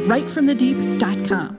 at writefromthedeep.com.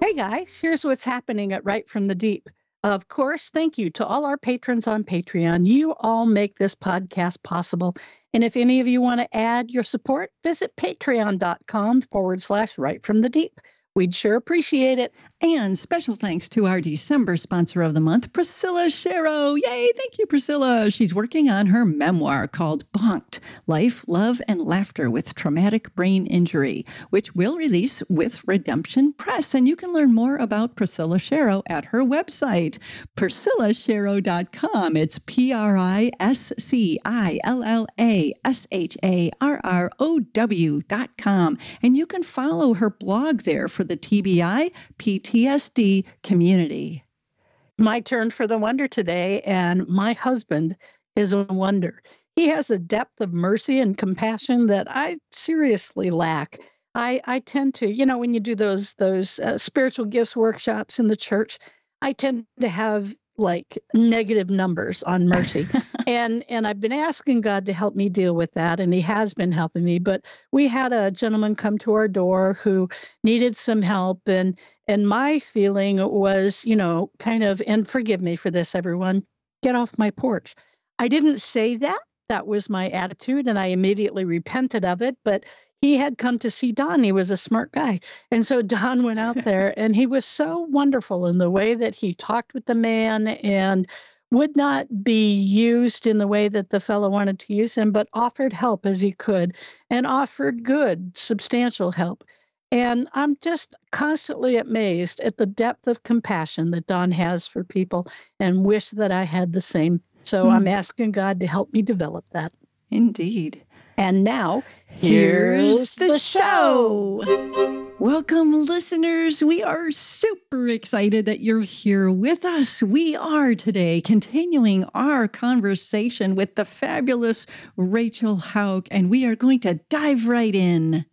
Hey guys, here's what's happening at Write From the Deep. Of course, thank you to all our patrons on Patreon. You all make this podcast possible. And if any of you want to add your support, visit patreon.com forward slash write From the Deep. We'd sure appreciate it. And special thanks to our December sponsor of the month, Priscilla Sharrow. Yay, thank you, Priscilla. She's working on her memoir called Bonked Life, Love, and Laughter with Traumatic Brain Injury, which will release with Redemption Press. And you can learn more about Priscilla Sharrow at her website, priscillasharrow.com. It's P R I S C I L L A S H A R R O W.com. And you can follow her blog there for the TBI, PT PTSD community. My turn for the wonder today, and my husband is a wonder. He has a depth of mercy and compassion that I seriously lack. I, I tend to, you know, when you do those those uh, spiritual gifts workshops in the church, I tend to have like negative numbers on mercy. and and I've been asking God to help me deal with that and he has been helping me, but we had a gentleman come to our door who needed some help and and my feeling was, you know, kind of and forgive me for this everyone, get off my porch. I didn't say that. That was my attitude and I immediately repented of it, but he had come to see Don. He was a smart guy. And so Don went out there and he was so wonderful in the way that he talked with the man and would not be used in the way that the fellow wanted to use him, but offered help as he could and offered good, substantial help. And I'm just constantly amazed at the depth of compassion that Don has for people and wish that I had the same. So mm. I'm asking God to help me develop that. Indeed. And now, here's, the, the show. show. Welcome, listeners. We are super excited that you're here with us. We are today continuing our conversation with the fabulous Rachel Hauck, and we are going to dive right in.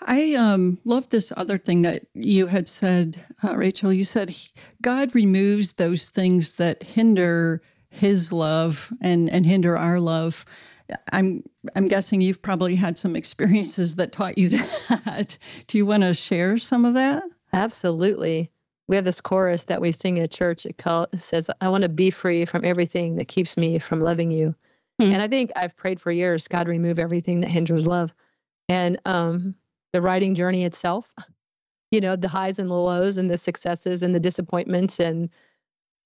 I um, love this other thing that you had said, uh, Rachel. You said God removes those things that hinder His love and and hinder our love. I'm I'm guessing you've probably had some experiences that taught you that. Do you want to share some of that? Absolutely. We have this chorus that we sing at church. It, call, it says, "I want to be free from everything that keeps me from loving you." Hmm. And I think I've prayed for years, God, remove everything that hinders love. And um, the writing journey itself, you know, the highs and the lows, and the successes and the disappointments, and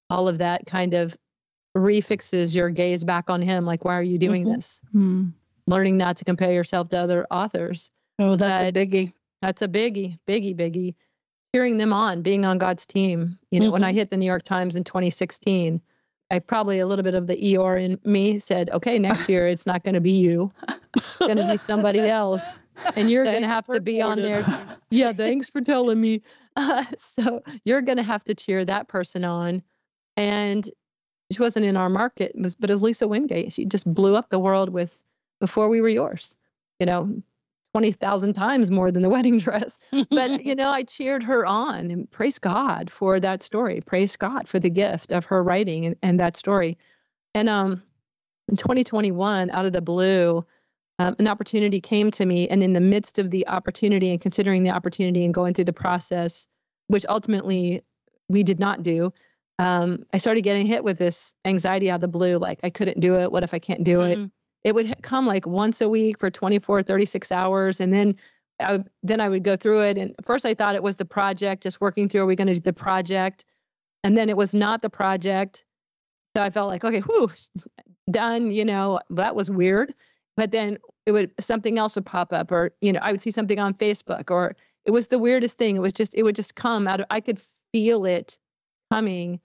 all of that kind of refixes your gaze back on him. Like, why are you doing mm-hmm. this? Mm. Learning not to compare yourself to other authors. Oh, that's that, a biggie. That's a biggie, biggie, biggie. Cheering them on, being on God's team. You know, mm-hmm. when I mm-hmm. hit the New York Times in 2016, I probably a little bit of the Eeyore in me said, okay, next year it's not going to be you. It's going to be somebody else. And you're going to have to be on there. yeah, thanks for telling me. Uh, so you're going to have to cheer that person on. And she wasn't in our market, but was Lisa Wingate. She just blew up the world with Before We Were Yours, you know, 20,000 times more than the wedding dress. but, you know, I cheered her on and praise God for that story. Praise God for the gift of her writing and, and that story. And um, in 2021, out of the blue, um, an opportunity came to me. And in the midst of the opportunity and considering the opportunity and going through the process, which ultimately we did not do, um, I started getting hit with this anxiety out of the blue. Like, I couldn't do it. What if I can't do it? Mm-hmm. It would come like once a week for 24, 36 hours. And then I would, then I would go through it. And first I thought it was the project, just working through, are we going to do the project? And then it was not the project. So I felt like, okay, whew, done. You know, that was weird. But then it would, something else would pop up or, you know, I would see something on Facebook or it was the weirdest thing. It was just, it would just come out of, I could feel it coming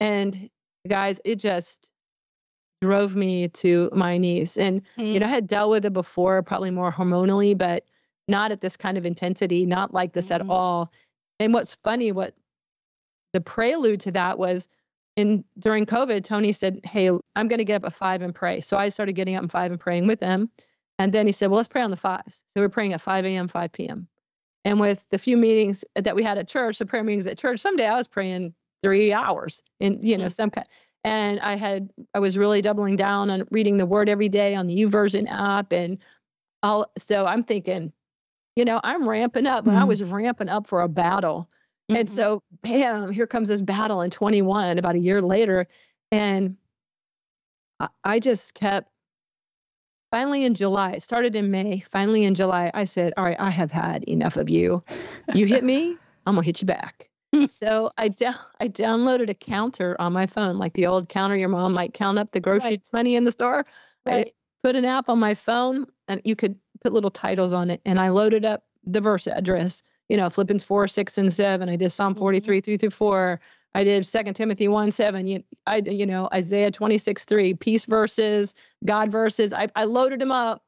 and guys, it just drove me to my knees. And, mm. you know, I had dealt with it before, probably more hormonally, but not at this kind of intensity, not like this Mhm. at all. And what's funny, what the prelude to that was in during COVID, Tony said, Hey, I'm going to get up at five and pray. So I started getting up at five and praying with him. And then he said, Well, let's pray on the fives. So we're praying at 5 a.m., 5 p.m. And with the few meetings that we had at church, the prayer meetings at church, someday I was praying three hours in, you know, some kind. And I had, I was really doubling down on reading the word every day on the YouVersion app. And all, so I'm thinking, you know, I'm ramping up. and I was ramping up for a battle. And Mhm. so, bam, here comes this battle in 21, about a year later. And I, I just kept, finally in July, it started in May. Finally in July, I said, All right, I have had enough of you. You hit me, I'm going to hit you back. So I, down I downloaded a counter on my phone, like the old counter your mom might count up the grocery Right. money in the store. I put an app on my phone and you could put little titles on it. And I loaded up the verse address, you know, Philippians 4, 6, and 7. I did Psalm Mhm. 43, 3 through 4. I did 2 Timothy 1, 7. You, I, you know, Isaiah 26, 3, peace verses, God verses. I, I loaded them up.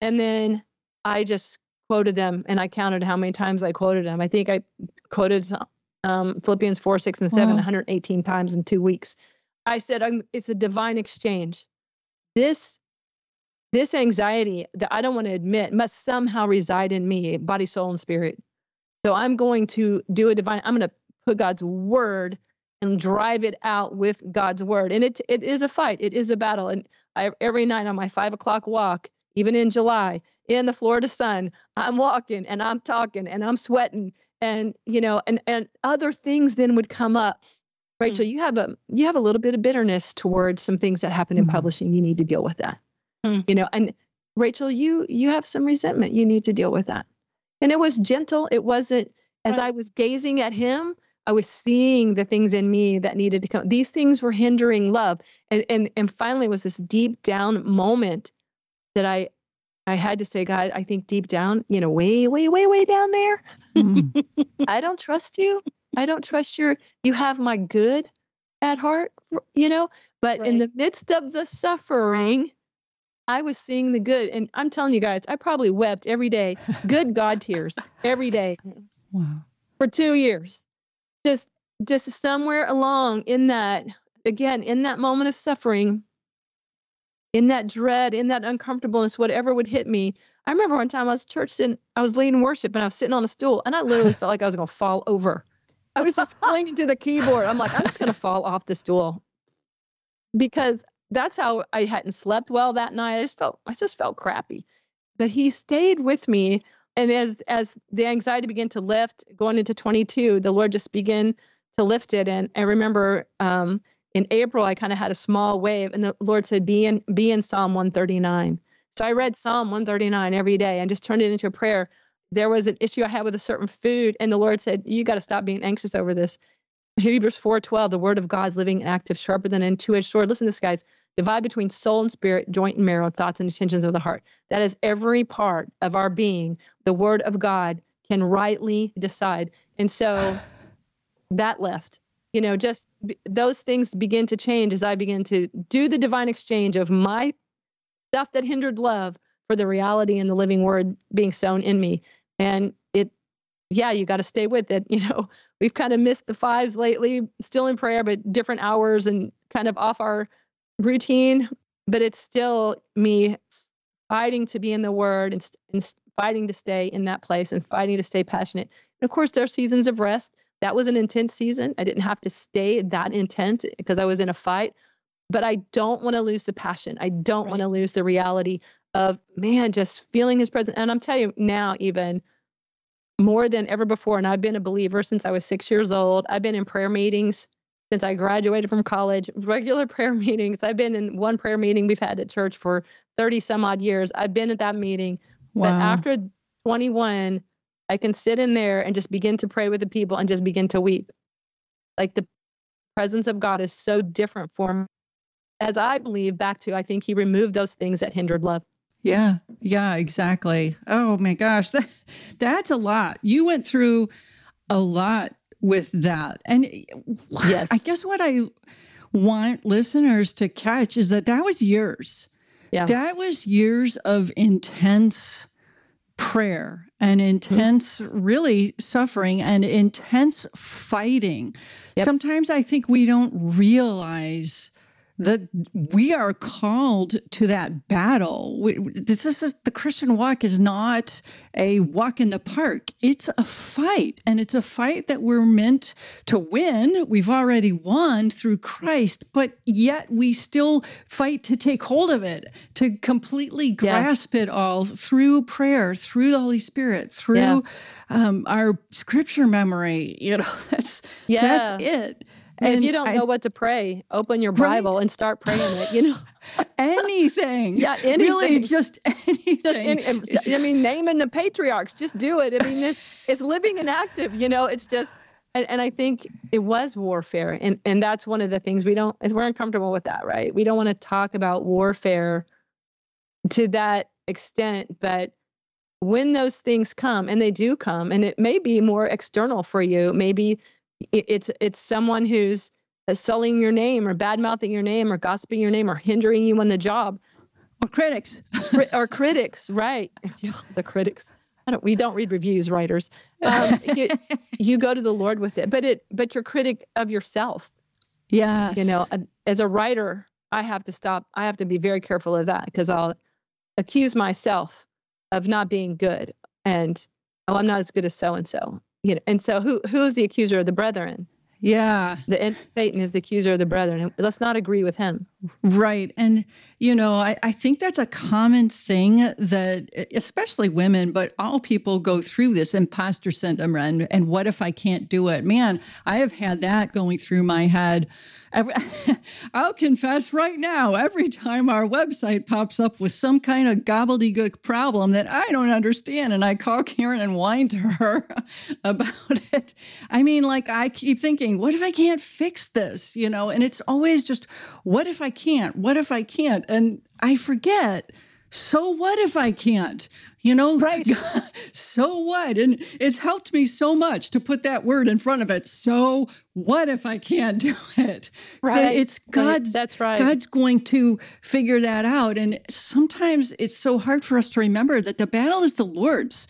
And then I just quoted them and I counted how many times I quoted them. I think I quoted um, Philippians 4, 6, and 7 Wow. 118 times in two weeks. I said, I'm, it's a divine exchange. This this anxiety that I don't want to admit must somehow reside in me, body, soul, and spirit. So I'm going to do a divine, I'm going to put God's word and drive it out with God's word. And it it is a fight, it is a battle. And I, every night on my five o'clock walk, even in July, in the Florida sun, I'm walking and I'm talking and I'm sweating. And you know, and and other things then would come up. Rachel, you have a you have a little bit of bitterness towards some things that happen in Mhm. publishing. You need to deal with that Mm. you know and rachel you you have some resentment you need to deal with that and it was gentle it wasn't as i was gazing at him i was seeing the things in me that needed to come these things were hindering love and and and finally it was this deep down moment that i i had to say god i think deep down you know way way way way down there Mm. I don't trust you. I don't trust your you have my good at heart, you know? But in the midst of the suffering, I was seeing the good. And I'm telling you guys, I probably wept every day, good God tears every day Wow. for two years. Just just somewhere along in that, again, in that moment of suffering, in that dread, in that uncomfortableness, whatever would hit me. I remember one time I was church sitting, I was leading worship and I was sitting on a stool and I literally felt like I was gonna fall over. I was just clinging to the keyboard. I'm like, I'm just gonna fall off the stool. Because that's how I hadn't slept well that night. I just felt I just felt crappy. But he stayed with me. And as as the anxiety began to lift going into 22, the Lord just began to lift it. And I remember um, in April, I kind of had a small wave, and the Lord said, "Be in, be in Psalm 139." So I read Psalm 139 every day and just turned it into a prayer. There was an issue I had with a certain food, and the Lord said, "You got to stop being anxious over this." Hebrews 4:12, the word of God's living and active, sharper than a two-edged sword. Listen to this, guys. Divide between soul and spirit, joint and marrow, thoughts and intentions of the heart. That is every part of our being. The word of God can rightly decide. And so that left. You know, just b- those things begin to change as I begin to do the divine exchange of my stuff that hindered love for the reality and the living word being sown in me. And it, yeah, you got to stay with it. You know, we've kind of missed the fives lately, still in prayer, but different hours and kind of off our routine. But it's still me fighting to be in the word and, and fighting to stay in that place and fighting to stay passionate. And of course, there are seasons of rest. That was an intense season. I didn't have to stay that intense because I was in a fight. But I don't want to lose the passion. I don't want to lose the reality of, man, just feeling his presence. And I'm telling you now, even more than ever before. And I've been a believer since I was six years old. I've been in prayer meetings since I graduated from college, regular prayer meetings. I've been in one prayer meeting we've had at church for 30 some odd years. I've been at that meeting. Wow. But after 21, I can sit in there and just begin to pray with the people and just begin to weep. Like the presence of God is so different for me. As I believe back to, I think he removed those things that hindered love. Yeah, yeah, exactly. Oh my gosh, that, that's a lot. You went through a lot with that. And Yes. I guess what I want listeners to catch is that that was years. Yeah. That was years of intense prayer and mm-hmm. intense really suffering and intense fighting Yep. sometimes i think we don't realize that we are called to that battle. We, this is the Christian walk is not a walk in the park. It's a fight, and it's a fight that we're meant to win. We've already won through Christ, but yet we still fight to take hold of it, to completely Yeah. grasp it all through prayer, through the Holy Spirit, through Yeah. um, our scripture memory. You know, that's that's it. And if you don't I- know what to pray, open your Right. Bible and start praying it. You know, anything. Yeah, anything. Really, just anything. just any, I mean, naming the patriarchs, just do it. I mean, it's, it's living and active. You know, it's just, and, and I think it was warfare, and and that's one of the things we don't. Is we're uncomfortable with that, right? We don't want to talk about warfare to that extent, but when those things come, and they do come, and it may be more external for you, maybe it's it's someone who's selling your name or bad mouthing your name or gossiping your name or hindering you on the job or critics. Cri- or critics, right? the critics. I don't. We don't read reviews, writers. Um, you, you go to the Lord with it, but it. But you're critic of yourself. yes. You know, as a writer, I have to stop. I have to be very careful of that because I'll accuse myself of not being good, and oh, I'm not as good as so and so. You know, and so who who is the accuser of the brethren? Yeah. The Satan is the accuser of the brethren. Let's not agree with him. Right. And, you know, I, I think that's a common thing that, especially women, but all people go through this imposter syndrome and, and what if I can't do it? Man, I have had that going through my head. I'll confess right now, every time our website pops up with some kind of gobbledygook problem that I don't understand, and I call Karen and whine to her about it. I mean, like, I keep thinking, what if I can't fix this? You know, and it's always just, what if I can't? What if I can't? And I forget. So what if I can't? You know, Right. so what? And it's helped me so much to put that word in front of it. So what if I can't do it? That Right. It's God's That's right. God's going to figure that out. And sometimes it's so hard for us to remember that the battle is the Lord's.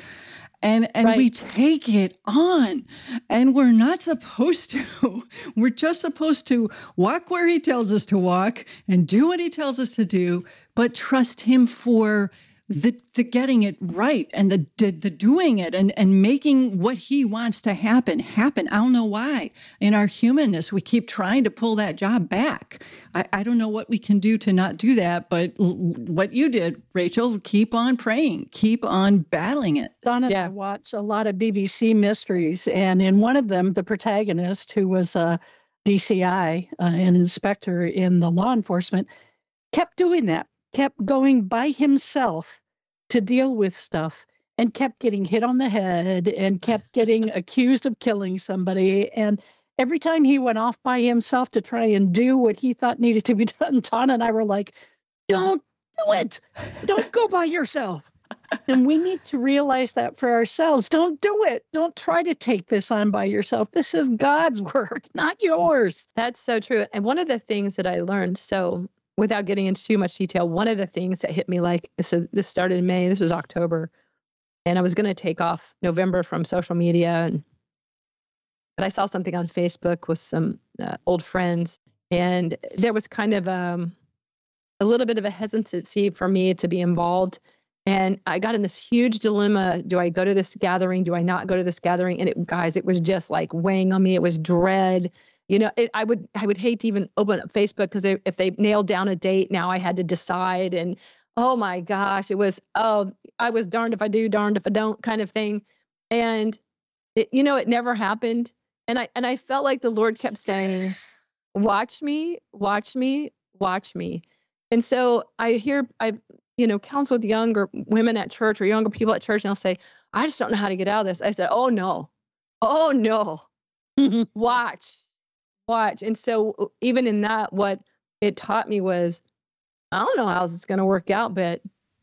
And and we take it on. And we're not supposed to. We're just supposed to walk where he tells us to walk and do what he tells us to do, but trust him for the, the getting it right and the, the the doing it and and making what he wants to happen happen. I don't know why. In our humanness, we keep trying to pull that job back. I, I don't know what we can do to not do that, but l- what you did, Rachel, keep on praying, keep on battling it. Donna Yeah. I watch a lot of BBC mysteries, and in one of them, the protagonist, who was a DCI, uh, an inspector in the law enforcement, kept doing that, kept going by himself to deal with stuff, and kept getting hit on the head and kept getting accused of killing somebody. And every time he went off by himself to try and do what he thought needed to be done, Donna and I were like, don't do it. Don't go by yourself and we need to realize that for ourselves. Don't do it. Don't try to take this on by yourself. This is God's work, not yours. That's so true. And one of the things that I learned, so without getting into too much detail, one of the things that hit me like so this started in May, this was October, and I was going to take off November from social media and but I saw something on Facebook with some uh, old friends and there was kind of um, a little bit of a hesitancy for me to be involved and I got in this huge dilemma. Do I go to this gathering? Do I not go to this gathering? And it, guys, it was just like weighing on me. It was dread. You know, it, I would I would hate to even open up Facebook because if they nailed down a date, now I had to decide. And oh my gosh, it was oh I was darned if I do, darned if I don't kind of thing. And it, you know, it never happened. And I and I felt like the Lord kept saying, "Watch me, watch me, watch me." And so I hear I you know counsel with younger women at church or younger people at church, and they'll say, "I just don't know how to get out of this." I said, "Oh no, oh no, watch, watch." And so uh, even in that, what it taught me was, I don't know how this is going to work out, but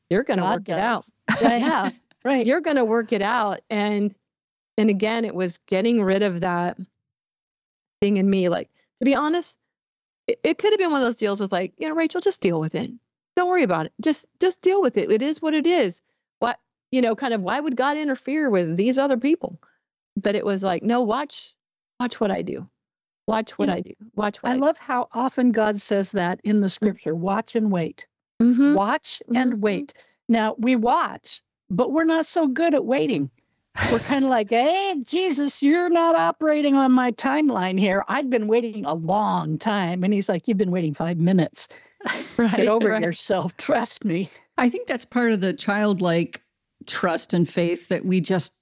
you're going to work it out. does. yeah, Right. you're going to work it out. And and again, it was getting rid of that thing in me. Like to be honest, it, it could have been one of those deals with like, you know, Rachel, just deal with it. Don't worry about it. Just just deal with it. It is what it is. What you know, kind of why would God interfere with these other people? But it was like, no, watch, watch what I do. Watch what Yeah. I do. Watch what I I, love how often God says that in the scripture watch and wait. Mhm. Watch and Mhm. wait. Now we watch, but we're not so good at waiting. We're kind of like, hey, Jesus, you're not operating on my timeline here. I've been waiting a long time. And he's like, You've been waiting five minutes. Right, Get over right. yourself. Trust me. I think that's part of the childlike trust and faith that we just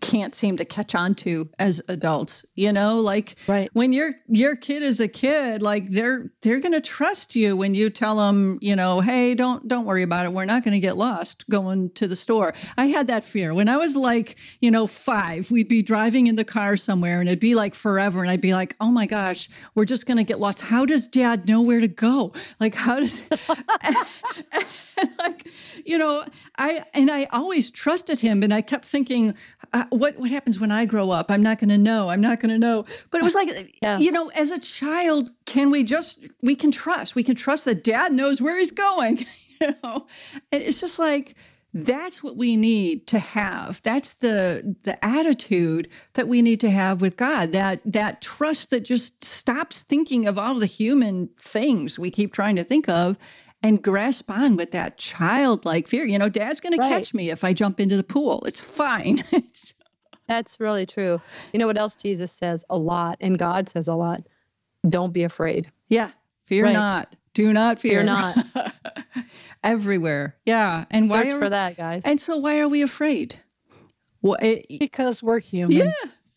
can't seem to catch on to as adults. You know, like Right. when your your kid is a kid, like they're they're going to trust you when you tell them, you know, hey, don't don't worry about it. We're not going to get lost going to the store. I had that fear when I was like, you know, 5. We'd be driving in the car somewhere and it'd be like forever and I'd be like, "Oh my gosh, we're just going to get lost. How does dad know where to go? Like how does and like you know i and i always trusted him and i kept thinking uh, what what happens when i grow up? I'm not going to know. I'm not going to know. But it was like Yeah. you know as a child can we just we can trust. We can trust that dad knows where he's going you know? And it's just like that's what we need to have. That's the the attitude that we need to have with god that that trust that just stops thinking of all the human things we keep trying to think of and grasp on with that childlike fear. You know dad's going Right. to catch me if i jump into the pool. It's fine. It's- That's really true. You know what else Jesus says a lot, and God says a lot? Don't be afraid. yeah fear Right. not do not fear, Fear not. everywhere yeah and why Search are, for that, guys. and so why are we afraid well, it, Because we're human. yeah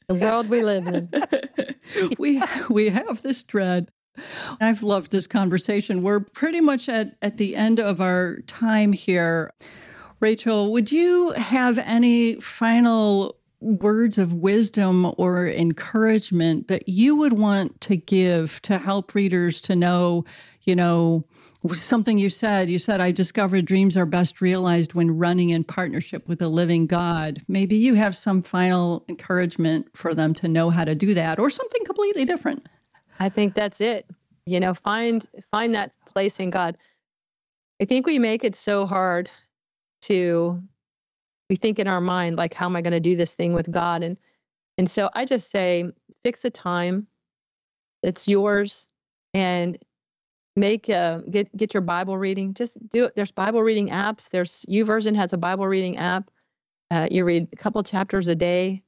the world we live in. we we have this dread. I've loved this conversation. We're pretty much at, at the end of our time here. Rachel, would you have any final words of wisdom or encouragement that you would want to give to help readers to know, you know, something you said? You said, I discovered dreams are best realized when running in partnership with a living God. Maybe you have some final encouragement for them to know how to do that or something completely different. I think that's it. You know, find find that place in God. I think we make it so hard to we think in our mind like how am I going to do this thing with God and and so I just say fix a time that's yours and make uh get get your Bible reading. Just do it. There's Bible reading apps. There's u YouVersion has a Bible reading app. Uh, you read a couple chapters a day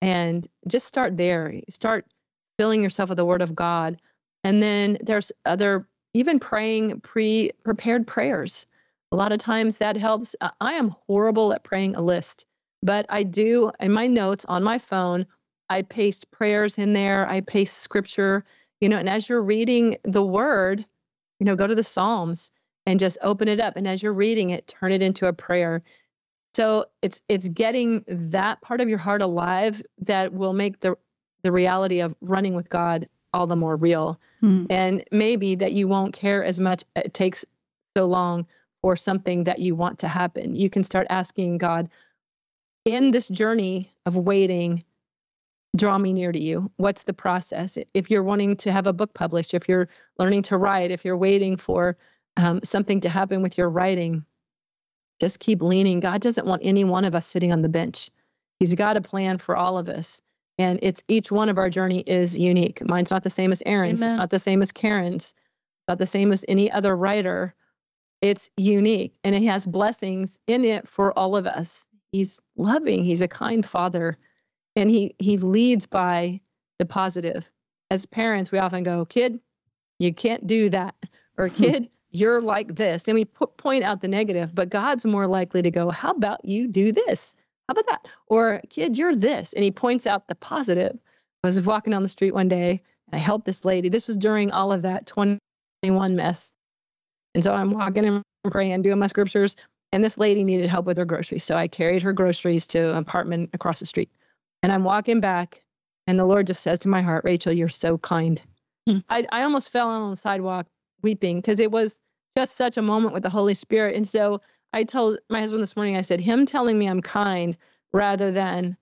and just start there. Start filling yourself with the word of God. And then there's other, even praying pre prepared prayers. A lot of times that helps. I- am horrible at praying a list, but I do in my notes on my phone, I paste prayers in there, I paste scripture, you know, and as you're reading the word, you know, go to the Psalms and just open it up. And as you're reading it, turn it into a prayer. So it's it's getting that part of your heart alive that will make the the reality of running with God all the more real. Hmm. And maybe that you won't care as much it takes so long for something that you want to happen. You can start asking God in this journey of waiting draw me near to you. What's the process? If you're wanting to have a book published, if you're learning to write, if you're waiting for um, something to happen with your writing, just keep leaning. God doesn't want any one of us sitting on the bench. He's got a plan for all of us. And it's each one of our journey is unique. Mine's not the same as Erin's. Amen. It's not the same as Karen's. It's not the same as any other writer. It's unique and it has blessings in it for all of us. He's loving. He's a kind father. And he he leads by the positive. As parents, we often go, kid, you can't do that. Or kid, you're like this. And we put, point out the negative, but God's more likely to go, how about you do this? How about that? Or kid, you're this. And he points out the positive. I was walking down the street one day and I helped this lady. This was during all of that 21 mess. And so I'm walking and praying, doing my scriptures, and this lady needed help with her groceries. So I carried her groceries to an apartment across the street. And I'm walking back, and the Lord just says to my heart, Rachel, you're so kind. Hmm. I, I almost fell on the sidewalk weeping because it was just such a moment with the Holy Spirit. And so I told my husband this morning, I said, Him telling me I'm kind rather than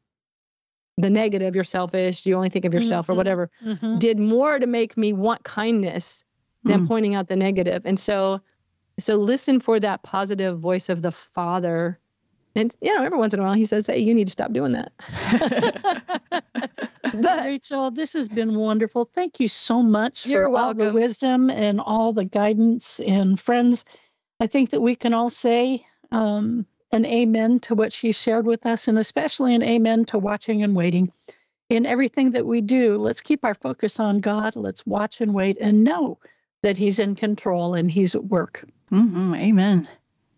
the negative, you're selfish, you only think of yourself or Mhm. whatever, Mhm. did more to make me want kindness than Mm. pointing out the negative. And so so listen for that positive voice of the father And you know, every once in a while he says, Hey, you need to stop doing that. but Rachel, this has been wonderful. Thank you so much for all the wisdom and all the guidance. And friends, I think that we can all say um, an amen to what she shared with us, and especially an amen to watching and waiting. In everything that we do, let's keep our focus on God. Let's watch and wait and know that He's in control and He's at work. Mhm, Amen.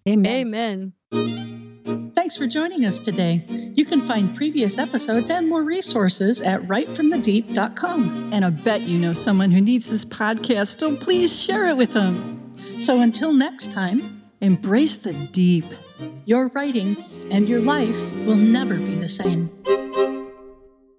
Amen. Amen. Thanks for joining us today. You can find previous episodes and more resources at writefromthedeep.com. And I bet you know someone who needs this podcast, so please share it with them. So until next time, Embrace the deep. your writing and your life will never be the same.